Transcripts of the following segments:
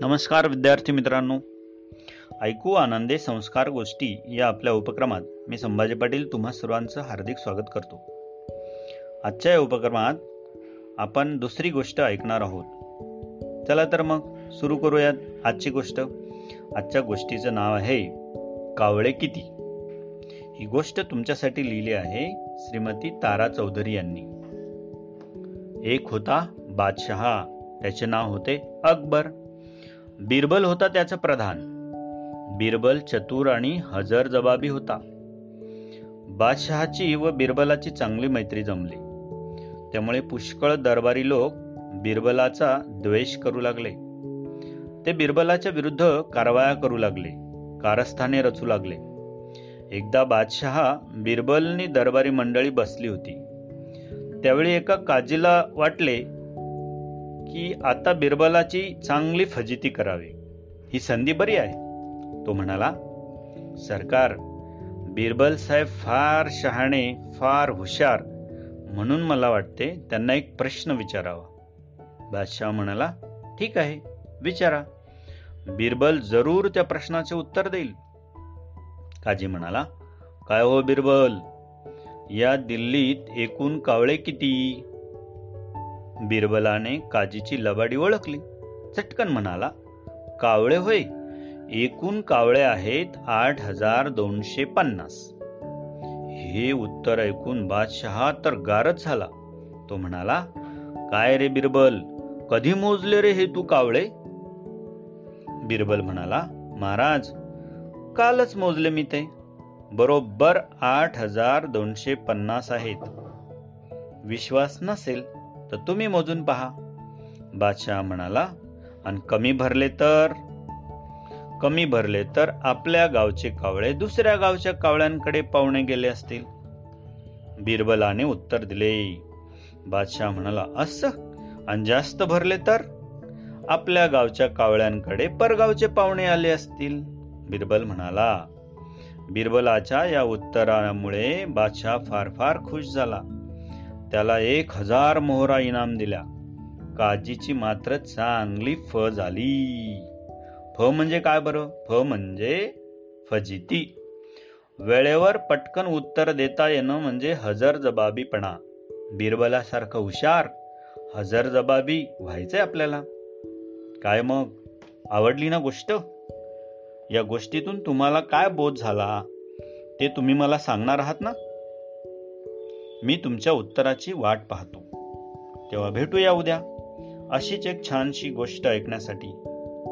नमस्कार विद्यार्थी मित्रांनो. ऐकू आनंदे संस्कार गोष्टी या आपल्या उपक्रमात मी संभाजी पाटील तुम्हा सर्वांचं हार्दिक स्वागत करतो. आजच्या या उपक्रमात आपण दुसरी गोष्ट ऐकणार आहोत. चला तर मग सुरू करूयात आजची गोष्ट. आजच्या गोष्टीचं नाव आहे कावळे किती? ही गोष्ट तुमच्यासाठी लिहिली आहे श्रीमती तारा चौधरी यांनी. एक होता बादशहा त्याचे नाव होते अकबर. बिरबल होता त्याचा प्रधान. बिरबल चतुर आणि हजर जबाबी होता. बादशहाची व बिरबलाची चांगली मैत्री जमली. त्यामुळे पुष्कळ दरबारी लोक बिरबलाचा द्वेष करू लागले. ते बिरबलाच्या विरुद्ध कारवाया करू लागले कारस्थाने रचू लागले. एकदा बादशहा बिरबलनी दरबारी मंडळी बसली होती. त्यावेळी एका काजीला वाटले की आता बिरबलाची चांगली फजिती करावी. ही संधी बरी आहे. तो म्हणाला सरकार बिरबल साहेब फार शहाणे फार हुशार म्हणून मला वाटते त्यांना एक प्रश्न विचारावा. बादशाह म्हणाला ठीक आहे विचारा. बिरबल जरूर त्या प्रश्नाचे उत्तर देईल. काजी म्हणाला काय हो बिरबल? या दिल्लीत एकूण कावळे किती? बिरबलाने काजीची लबाडी ओळखली. चटकन म्हणाला कावळे होय. एकूण कावळे आहेत आठ हजार दोनशे पन्नास. हे उत्तर ऐकून बादशहा तर गारच झाला. तो म्हणाला काय रे बिरबल कधी मोजले रे हे तू कावळे? बिरबल म्हणाला महाराज कालच मोजले मी ते. बरोबर आठ हजार दोनशे पन्नास आहेत. विश्वास नसेल तर तुम्ही मोजून पहा. बादशाह म्हणाला आणि कमी भरले तर? कमी भरले तर आपल्या गावचे कावळे दुसऱ्या गावच्या कावळ्यांकडे पाहुणे गेले असतील. बिरबलाने उत्तर दिले. बादशाह म्हणाला असं? आणि जास्त भरले तर? आपल्या गावच्या कावळ्यांकडे परगावचे पाहुणे आले असतील. बिरबल म्हणाला. बिरबलाच्या या उत्तरामुळे बादशाह फार फार खुश झाला. त्याला एक हजार मोहरा इनाम दिल्या. काजीची मात्र चांगली फ झाली. फ म्हणजे काय बरं? फ म्हणजे फजिती. वेळेवर पटकन उत्तर देता येणं म्हणजे हजर जबाबीपणा. बिरबलासारखं हुशार हजर जबाबी व्हायचंय आपल्याला. काय मग? आवडली ना गोष्ट? या गोष्टीतून तुम्हाला काय बोध झाला? ते तुम्ही मला सांगणार आहात ना? मी तुमच्या उत्तराची वाट पाहतो. तेव्हा भेटूया उद्या. अशीच एक छानशी गोष्ट ऐकण्यासाठी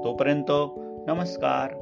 तोपर्यंत नमस्कार.